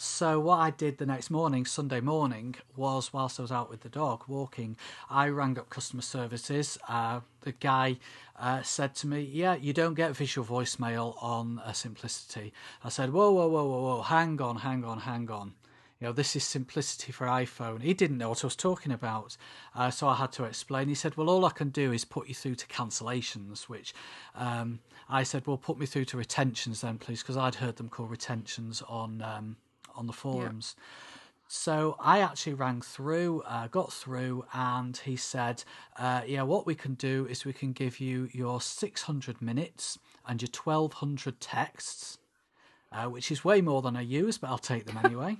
So what I did the next morning, Sunday morning, was whilst I was out with the dog walking, I rang up customer services. Uh, the guy uh, said to me, "Yeah, you don't get visual voicemail on uh, Simplicity." I said, "Whoa, whoa, whoa, whoa, whoa! Hang on, hang on, hang on." You know, this is simplicity for iPhone. He didn't know what I was talking about, uh, so I had to explain. He said, "Well, all I can do is put you through to cancellations," which um, I said, "Well, put me through to retentions then, please," because I'd heard them call retentions on um, on the forums. Yeah. So I actually rang through, uh, got through, and he said, uh, "Yeah, what we can do is we can give you your 600 minutes and your 1200 texts, uh, which is way more than I use, but I'll take them anyway.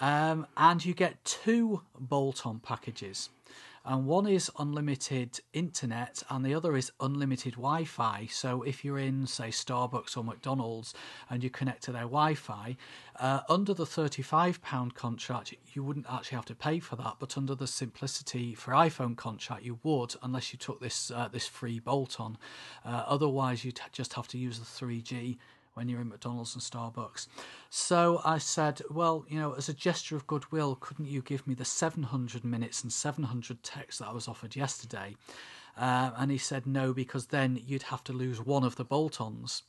um, and you get two bolt-on packages." And one is unlimited internet and the other is unlimited Wi-Fi. So if you're in, say, Starbucks or McDonald's and you connect to their Wi-Fi, uh, under the £35 contract, you wouldn't actually have to pay for that, but under the Simplicity for iPhone contract, you would, unless you took this uh, this free bolt-on. Uh, otherwise, you'd just have to use the 3G when you're in McDonald's and Starbucks. So I said, well, you know, as a gesture of goodwill, couldn't you give me the 700 minutes and 700 texts that I was offered yesterday? Uh, and he said no, because then you'd have to lose one of the bolt ons.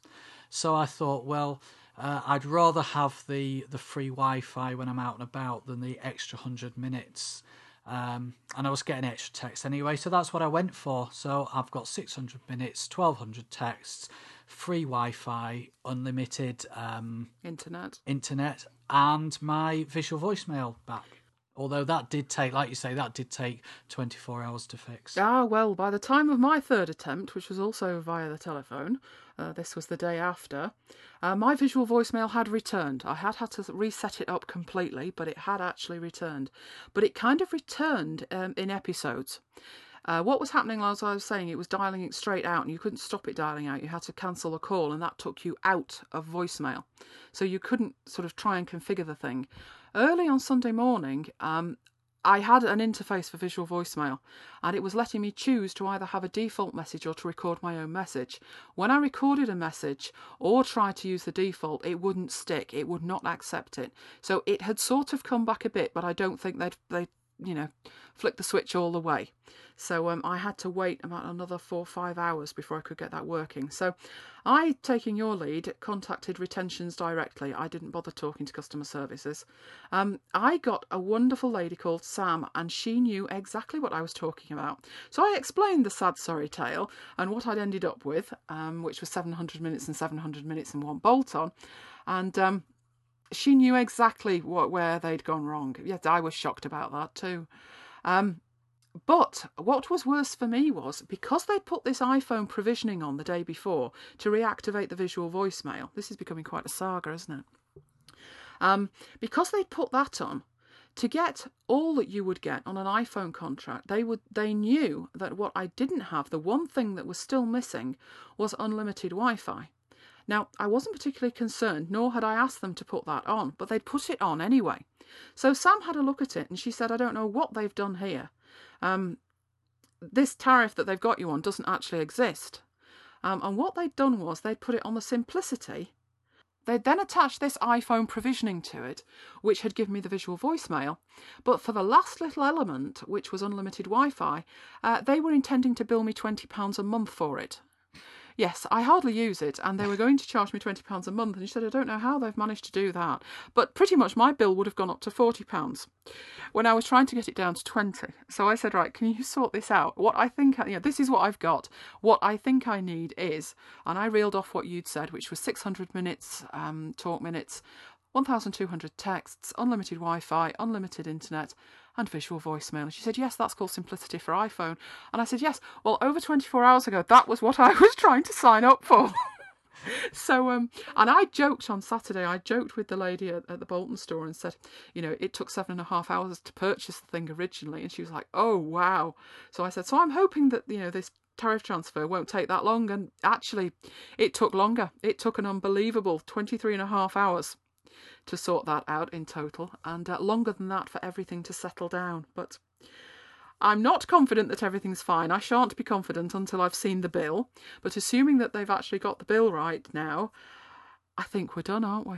So I thought, well, uh, I'd rather have the, the free Wi Fi when I'm out and about than the extra 100 minutes. Um, and I was getting extra texts anyway, so that's what I went for. So I've got 600 minutes, 1200 texts, free Wi-Fi, unlimited um, internet, internet, and my visual voicemail back. Although that did take, like you say, that did take 24 hours to fix. Ah, well, by the time of my third attempt, which was also via the telephone, uh, this was the day after, uh, my visual voicemail had returned. I had had to reset it up completely, but it had actually returned. But it kind of returned um, in episodes. Uh, what was happening, as I was saying, it was dialing it straight out and you couldn't stop it dialing out. You had to cancel the call and that took you out of voicemail. So you couldn't sort of try and configure the thing. Early on Sunday morning, um, I had an interface for visual voicemail and it was letting me choose to either have a default message or to record my own message. When I recorded a message or tried to use the default, it wouldn't stick. It would not accept it. So it had sort of come back a bit, but I don't think they'd, they you know, flick the switch all the way. So um, I had to wait about another four or five hours before I could get that working. So I, taking your lead, contacted retentions directly. I didn't bother talking to customer services. Um, I got a wonderful lady called Sam, and she knew exactly what I was talking about. So I explained the sad, sorry tale and what I'd ended up with, um, which was 700 minutes and 700 minutes in one bolt on. And um, she knew exactly what where they'd gone wrong. Yes, I was shocked about that too. Um, but what was worse for me was because they'd put this iPhone provisioning on the day before to reactivate the visual voicemail. This is becoming quite a saga, isn't it? Um, because they'd put that on, to get all that you would get on an iPhone contract, they would they knew that what I didn't have, the one thing that was still missing, was unlimited Wi-Fi. Now, I wasn't particularly concerned, nor had I asked them to put that on, but they'd put it on anyway. So Sam had a look at it and she said, I don't know what they've done here. Um, this tariff that they've got you on doesn't actually exist. Um, and what they'd done was they'd put it on the simplicity They'd then attached this iPhone provisioning to it, which had given me the visual voicemail. But for the last little element, which was unlimited Wi Fi, uh, they were intending to bill me £20 a month for it. Yes, I hardly use it, and they were going to charge me £20 a month. And she said, I don't know how they've managed to do that. But pretty much my bill would have gone up to £40 when I was trying to get it down to 20 So I said, right, can you sort this out? What I think, you know, this is what I've got. What I think I need is, and I reeled off what you'd said, which was 600 minutes, um, talk minutes, 1,200 texts, unlimited Wi Fi, unlimited internet, and visual voicemail. And she said, Yes, that's called Simplicity for iPhone. And I said, Yes, well, over 24 hours ago, that was what I was trying to sign up for. so um and i joked on saturday i joked with the lady at, at, the bolton store and said you know it took seven and a half hours to purchase the thing originally and she was like oh wow so i said so i'm hoping that you know this tariff transfer won't take that long and actually it took longer it took an unbelievable 23 and a half hours to sort that out in total, and uh, longer than that for everything to settle down. But I'm not confident that everything's fine. I shan't be confident until I've seen the bill. But assuming that they've actually got the bill right now, I think we're done, aren't we?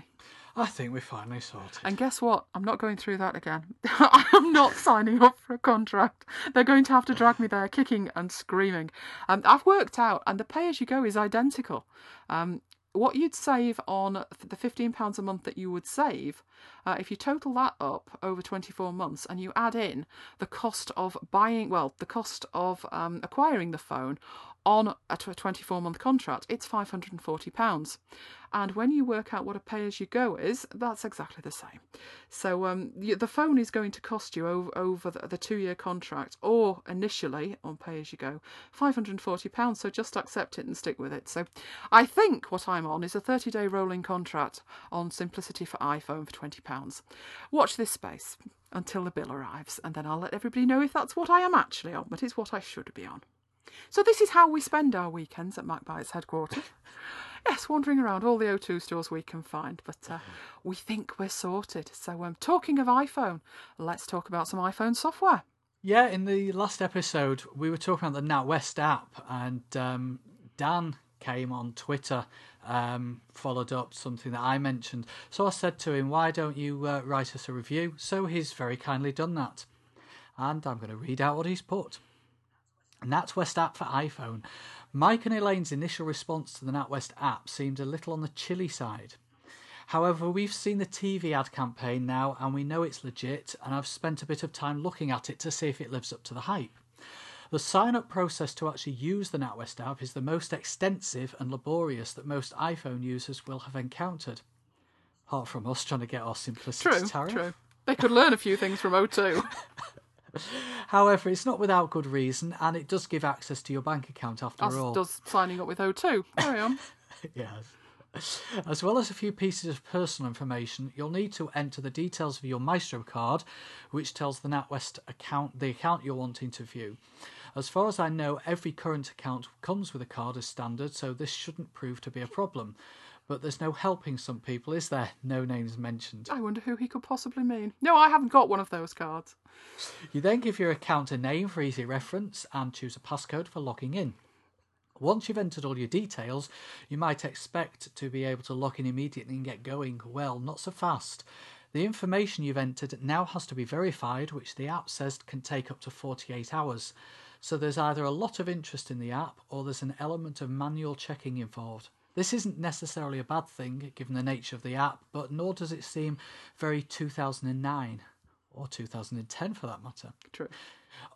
I think we're finally sorted. And guess what? I'm not going through that again. I'm not signing up for a contract. They're going to have to drag me there kicking and screaming. Um, I've worked out, and the pay as you go is identical. Um, what you'd save on the £15 a month that you would save, uh, if you total that up over 24 months and you add in the cost of buying, well, the cost of um, acquiring the phone on a 24 month contract, it's £540. And when you work out what a pay as you go is, that's exactly the same. So um, the phone is going to cost you over, over the, two year contract, or initially on pay as you go, £540. So just accept it and stick with it. So I think what I'm on is a 30 day rolling contract on Simplicity for iPhone for £20. Watch this space until the bill arrives, and then I'll let everybody know if that's what I am actually on, but it's what I should be on. So this is how we spend our weekends at MacBytes headquarters. yes, wandering around all the O2 stores we can find, but uh, we think we're sorted. So, um, talking of iPhone, let's talk about some iPhone software. Yeah, in the last episode, we were talking about the NatWest app, and um, Dan came on Twitter, um, followed up something that I mentioned. So I said to him, Why don't you uh, write us a review? So he's very kindly done that. And I'm going to read out what he's put. NatWest app for iPhone. Mike and Elaine's initial response to the NatWest app seemed a little on the chilly side. However, we've seen the TV ad campaign now and we know it's legit, and I've spent a bit of time looking at it to see if it lives up to the hype. The sign up process to actually use the NatWest app is the most extensive and laborious that most iPhone users will have encountered. Apart from us trying to get our simplicity true, tariff. True. They could learn a few things from O2. However, it's not without good reason, and it does give access to your bank account after As all. does signing up with O2. Carry on. yes. As well as a few pieces of personal information, you'll need to enter the details of your Maestro card, which tells the NatWest account the account you're wanting to view. As far as I know, every current account comes with a card as standard, so this shouldn't prove to be a problem but there's no helping some people, is there? No names mentioned. I wonder who he could possibly mean. No, I haven't got one of those cards. You then give your account a name for easy reference and choose a passcode for logging in. Once you've entered all your details, you might expect to be able to log in immediately and get going. Well, not so fast. The information you've entered now has to be verified, which the app says can take up to 48 hours. So there's either a lot of interest in the app or there's an element of manual checking involved. This isn't necessarily a bad thing given the nature of the app, but nor does it seem very 2009 or 2010 for that matter. True.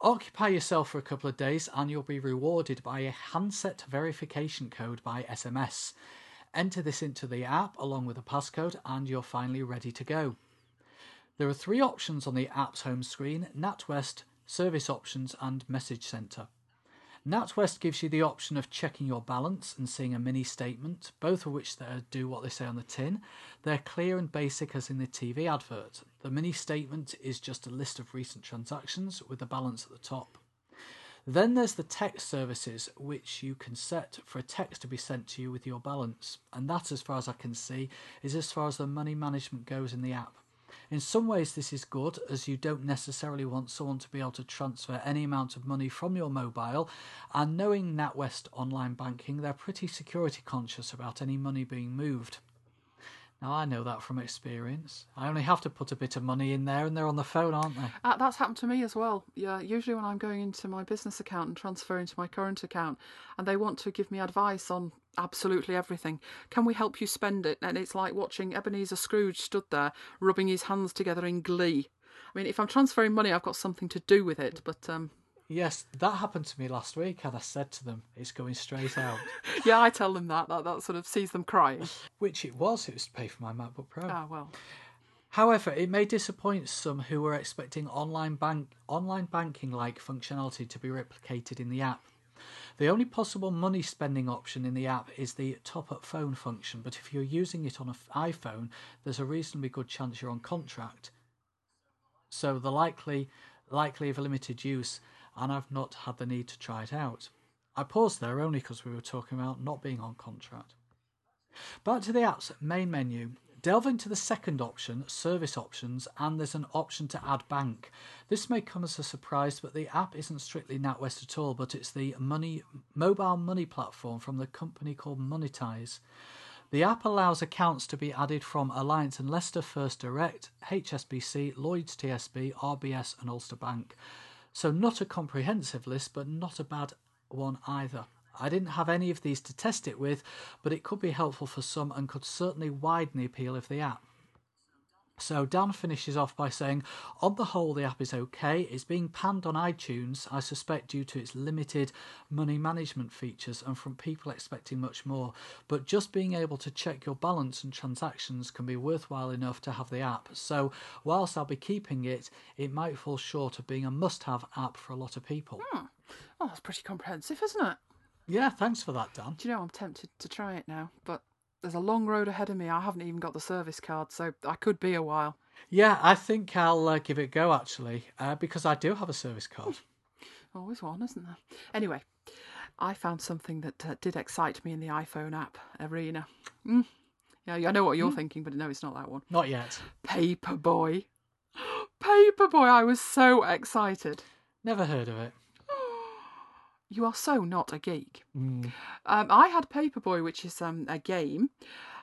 Occupy yourself for a couple of days and you'll be rewarded by a handset verification code by SMS. Enter this into the app along with a passcode and you're finally ready to go. There are three options on the app's home screen NatWest, service options, and message center. NatWest gives you the option of checking your balance and seeing a mini statement, both of which do what they say on the tin. They're clear and basic as in the TV advert. The mini statement is just a list of recent transactions with the balance at the top. Then there's the text services, which you can set for a text to be sent to you with your balance. And that, as far as I can see, is as far as the money management goes in the app. In some ways, this is good as you don't necessarily want someone to be able to transfer any amount of money from your mobile. And knowing NatWest online banking, they're pretty security conscious about any money being moved. Now, I know that from experience. I only have to put a bit of money in there and they're on the phone, aren't they? Uh, that's happened to me as well. Yeah, usually when I'm going into my business account and transferring to my current account and they want to give me advice on absolutely everything. Can we help you spend it? And it's like watching Ebenezer Scrooge stood there rubbing his hands together in glee. I mean, if I'm transferring money, I've got something to do with it, but um, Yes, that happened to me last week, and I said to them, it's going straight out. yeah, I tell them that. That, that sort of sees them crying. Which it was. It was to pay for my MacBook Pro. Ah, well. However, it may disappoint some who were expecting online bank online banking like functionality to be replicated in the app. The only possible money spending option in the app is the top up phone function, but if you're using it on an iPhone, there's a reasonably good chance you're on contract. So the likely likely of limited use and I've not had the need to try it out. I paused there only because we were talking about not being on contract. Back to the app's main menu. Delve into the second option, service options, and there's an option to add bank. This may come as a surprise, but the app isn't strictly NatWest at all, but it's the money mobile money platform from the company called Monitise. The app allows accounts to be added from Alliance and Leicester First Direct, HSBC, Lloyds TSB, RBS, and Ulster Bank. So, not a comprehensive list, but not a bad one either. I didn't have any of these to test it with, but it could be helpful for some and could certainly widen the appeal of the app. So Dan finishes off by saying, on the whole, the app is okay. It's being panned on iTunes, I suspect, due to its limited money management features and from people expecting much more. But just being able to check your balance and transactions can be worthwhile enough to have the app. So whilst I'll be keeping it, it might fall short of being a must-have app for a lot of people. Hmm. Oh, that's pretty comprehensive, isn't it? Yeah, thanks for that, Dan. Do you know I'm tempted to try it now, but there's a long road ahead of me. I haven't even got the service card, so I could be a while. Yeah, I think I'll uh, give it a go actually, uh, because I do have a service card. Always one, isn't there? Anyway, I found something that uh, did excite me in the iPhone app arena. Mm. Yeah, I know what you're mm. thinking, but no, it's not that one. Not yet. Paperboy. Paperboy, I was so excited. Never heard of it. You are so not a geek. Mm. Um, I had Paperboy, which is um, a game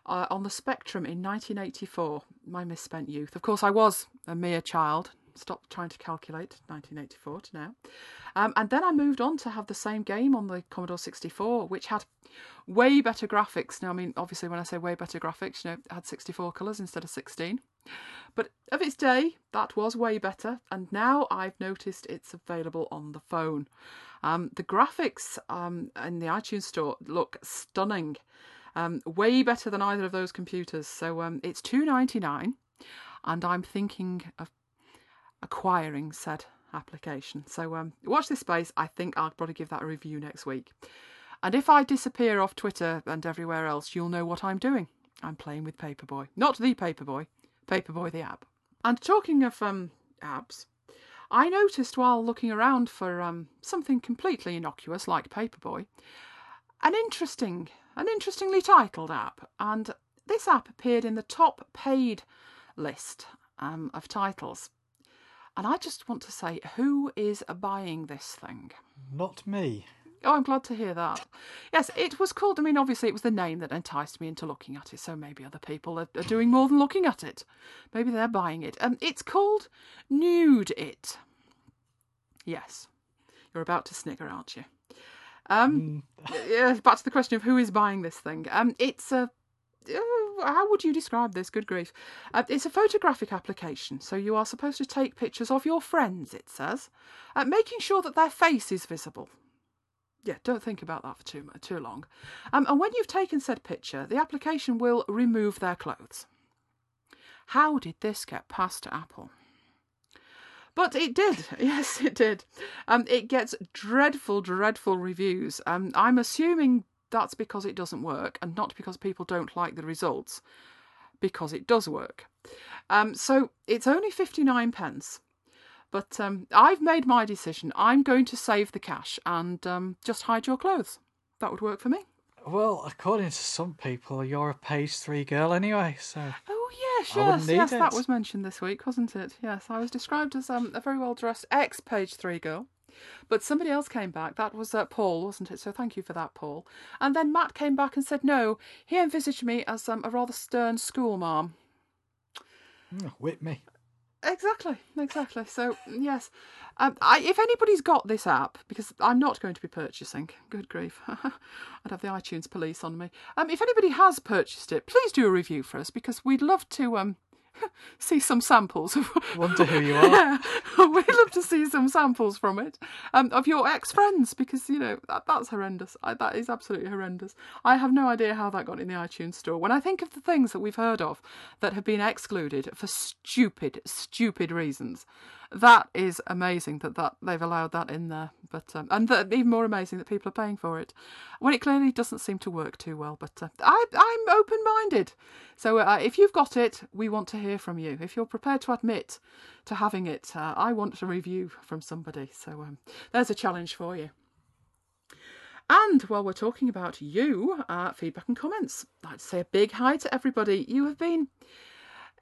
uh, on the Spectrum in 1984. My misspent youth. Of course, I was a mere child. Stopped trying to calculate 1984 to now. Um, and then I moved on to have the same game on the Commodore 64, which had way better graphics. Now, I mean, obviously, when I say way better graphics, you know, it had 64 colours instead of 16. But of its day, that was way better, and now I've noticed it's available on the phone. Um, the graphics um, in the iTunes store look stunning, um, way better than either of those computers. So um, it's two ninety nine, and I'm thinking of acquiring said application. So um, watch this space. I think I'll probably give that a review next week. And if I disappear off Twitter and everywhere else, you'll know what I'm doing. I'm playing with Paperboy, not the Paperboy, Paperboy the app. And talking of um, apps, I noticed while looking around for um, something completely innocuous like Paperboy, an interesting, an interestingly titled app, and this app appeared in the top paid list um, of titles. And I just want to say, who is buying this thing? Not me. Oh, I'm glad to hear that. Yes, it was called. I mean, obviously, it was the name that enticed me into looking at it. So maybe other people are, are doing more than looking at it. Maybe they're buying it. Um, it's called Nude It. Yes, you're about to snigger, aren't you? Um, mm. yeah. Back to the question of who is buying this thing. Um, it's a. Uh, how would you describe this? Good grief! Uh, it's a photographic application, so you are supposed to take pictures of your friends. It says, uh, making sure that their face is visible yeah, don't think about that for too too long. Um, and when you've taken said picture, the application will remove their clothes. How did this get past Apple? But it did. Yes, it did. Um, it gets dreadful, dreadful reviews. Um, I'm assuming that's because it doesn't work and not because people don't like the results, because it does work. Um, so it's only 59 pence. But um, I've made my decision. I'm going to save the cash and um, just hide your clothes. That would work for me. Well, according to some people, you're a page three girl anyway, so. Oh yes, yes, yes. That was mentioned this week, wasn't it? Yes, I was described as um, a very well dressed ex page three girl. But somebody else came back. That was uh, Paul, wasn't it? So thank you for that, Paul. And then Matt came back and said no. He envisaged me as um, a rather stern schoolmarm. Mm, Whip me. Exactly, exactly. So yes, um, I, if anybody's got this app, because I'm not going to be purchasing. Good grief, I'd have the iTunes police on me. Um, if anybody has purchased it, please do a review for us because we'd love to um see some samples. of Wonder who you are. yeah, we'd love to see some samples from it um, of your ex friends because you know that, that's horrendous. I, that is absolutely horrendous. I have no idea how that got in the iTunes store. When I think of the things that we've heard of that have been excluded for stupid, stupid reasons, that is amazing that, that they've allowed that in there. But um, and even more amazing that people are paying for it when it clearly doesn't seem to work too well. But uh, I, I'm open minded. So uh, if you've got it, we want to hear from you. If you're prepared to admit to having it, uh, I want a review from somebody. So um, there's a challenge for you. And while we're talking about you, uh, feedback and comments, I'd say a big hi to everybody. You have been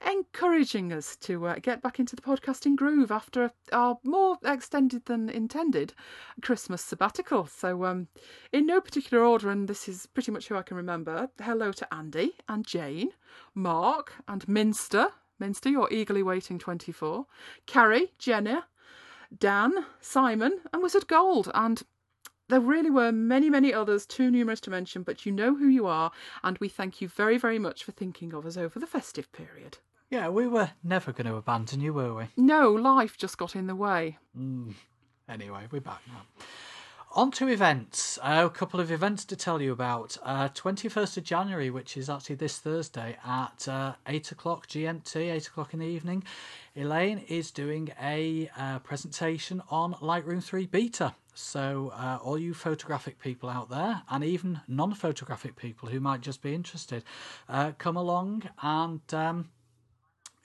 encouraging us to uh, get back into the podcasting groove after our more extended than intended Christmas sabbatical. So, um, in no particular order, and this is pretty much who I can remember. Hello to Andy and Jane, Mark and Minster. Minster, you're eagerly waiting 24. Carrie, Jenna, Dan, Simon, and Wizard Gold. And there really were many, many others, too numerous to mention, but you know who you are, and we thank you very, very much for thinking of us over the festive period. Yeah, we were never going to abandon you, were we? No, life just got in the way. Anyway, we're back now. On to events. Uh, a couple of events to tell you about. Uh, 21st of January, which is actually this Thursday at uh, 8 o'clock GMT, 8 o'clock in the evening, Elaine is doing a uh, presentation on Lightroom 3 Beta. So, uh, all you photographic people out there, and even non photographic people who might just be interested, uh, come along and. Um,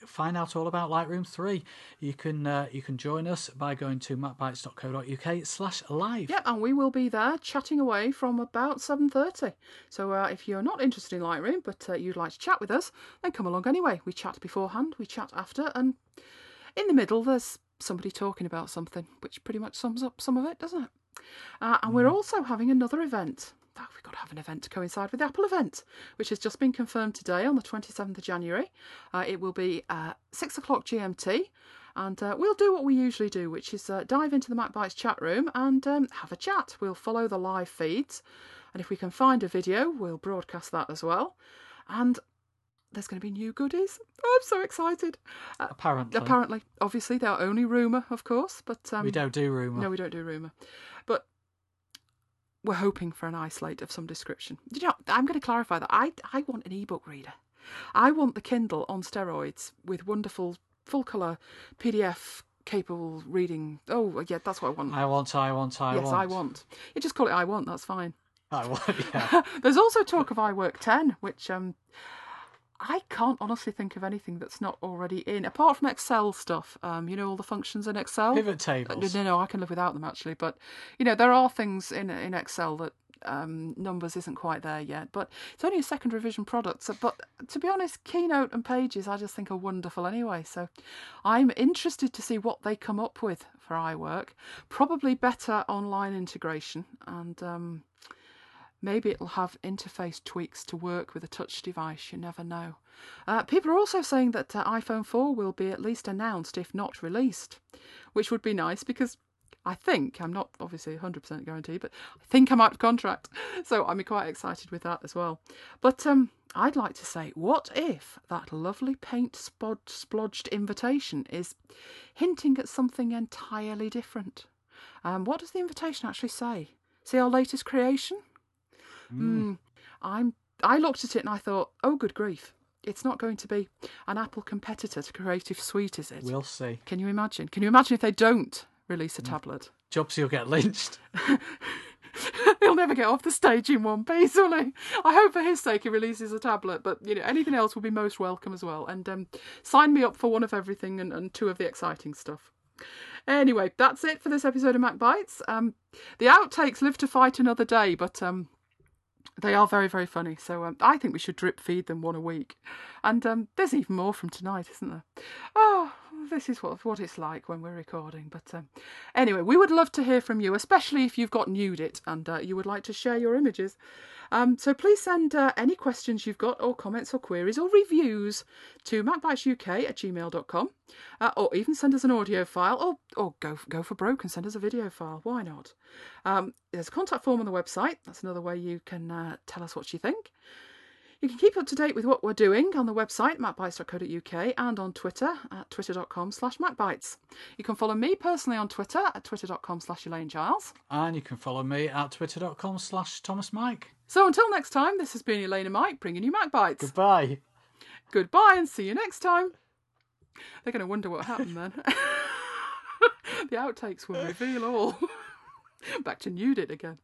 find out all about Lightroom 3. You can uh, you can join us by going to macbytes.co.uk slash live. Yep, and we will be there chatting away from about 7.30. So uh, if you're not interested in Lightroom, but uh, you'd like to chat with us, then come along anyway. We chat beforehand, we chat after, and in the middle there's somebody talking about something, which pretty much sums up some of it, doesn't it? Uh, and we're also having another event. Oh, we've got to have an event to coincide with the Apple event, which has just been confirmed today on the 27th of January. Uh, it will be uh, 6 o'clock GMT, and uh, we'll do what we usually do, which is uh, dive into the MacBytes chat room and um, have a chat. We'll follow the live feeds, and if we can find a video, we'll broadcast that as well. And there's going to be new goodies. Oh, I'm so excited. Uh, Apparently. apparently, obviously, they're only rumour, of course, but um, we don't do rumour. no, we don't do rumour. But we're hoping for an iSlate of some description. You know, I'm going to clarify that. I, I want an ebook reader. I want the Kindle on steroids with wonderful full colour PDF capable reading. Oh, yeah, that's what I want. I want, I want, I yes, want. Yes, I want. You just call it I want, that's fine. I want, yeah. There's also talk of iWork 10, which um, I can't honestly think of anything that's not already in, apart from Excel stuff. Um, you know, all the functions in Excel. Pivot Uh, tables. No, no, I can live without them actually. But you know, there are things in in Excel that um, numbers isn't quite there yet. But it's only a second revision product. So, but to be honest, Keynote and Pages I just think are wonderful anyway. So I'm interested to see what they come up with for iWork. Probably better online integration and. Um, Maybe it'll have interface tweaks to work with a touch device, you never know. Uh, people are also saying that uh, iPhone 4 will be at least announced, if not released, which would be nice because I think, I'm not obviously 100% guaranteed, but I think I'm out of contract. So I'm quite excited with that as well. But um, I'd like to say, what if that lovely paint spod- splodged invitation is hinting at something entirely different? Um, what does the invitation actually say? See our latest creation? Mm. I'm. I looked at it and I thought, oh, good grief! it's not going to be an Apple competitor to Creative Suite, is it? We'll see. Can you imagine? Can you imagine if they don't release a tablet? Jobs, you'll get lynched. He'll never get off the stage in one piece, will he? I hope for his sake he releases a tablet, but you know anything else will be most welcome as well. And um, sign me up for one of everything and, and two of the exciting stuff. Anyway, that's it for this episode of MacBytes. Um, the outtakes live to fight another day, but um, they are very, very funny. So um, I think we should drip feed them one a week. And um, there's even more from tonight, isn't there? Oh, this is what what it's like when we're recording. But um, anyway, we would love to hear from you, especially if you've got nude it and uh, you would like to share your images. Um, so please send uh, any questions you've got, or comments, or queries, or reviews to macbytesuk at gmail.com, uh, or even send us an audio file, or or go go for broke and send us a video file. Why not? Um, there's a contact form on the website. That's another way you can uh, tell us what you think. You can keep up to date with what we're doing on the website, macbytes.co.uk, and on Twitter at twitter.com slash macbites. You can follow me personally on Twitter at twitter.com slash Elaine Giles. And you can follow me at twitter.com slash Thomas Mike. So until next time, this has been Elaine and Mike bringing you MacBytes. Goodbye. Goodbye and see you next time. They're going to wonder what happened then. the outtakes will reveal all. Back to nude it again.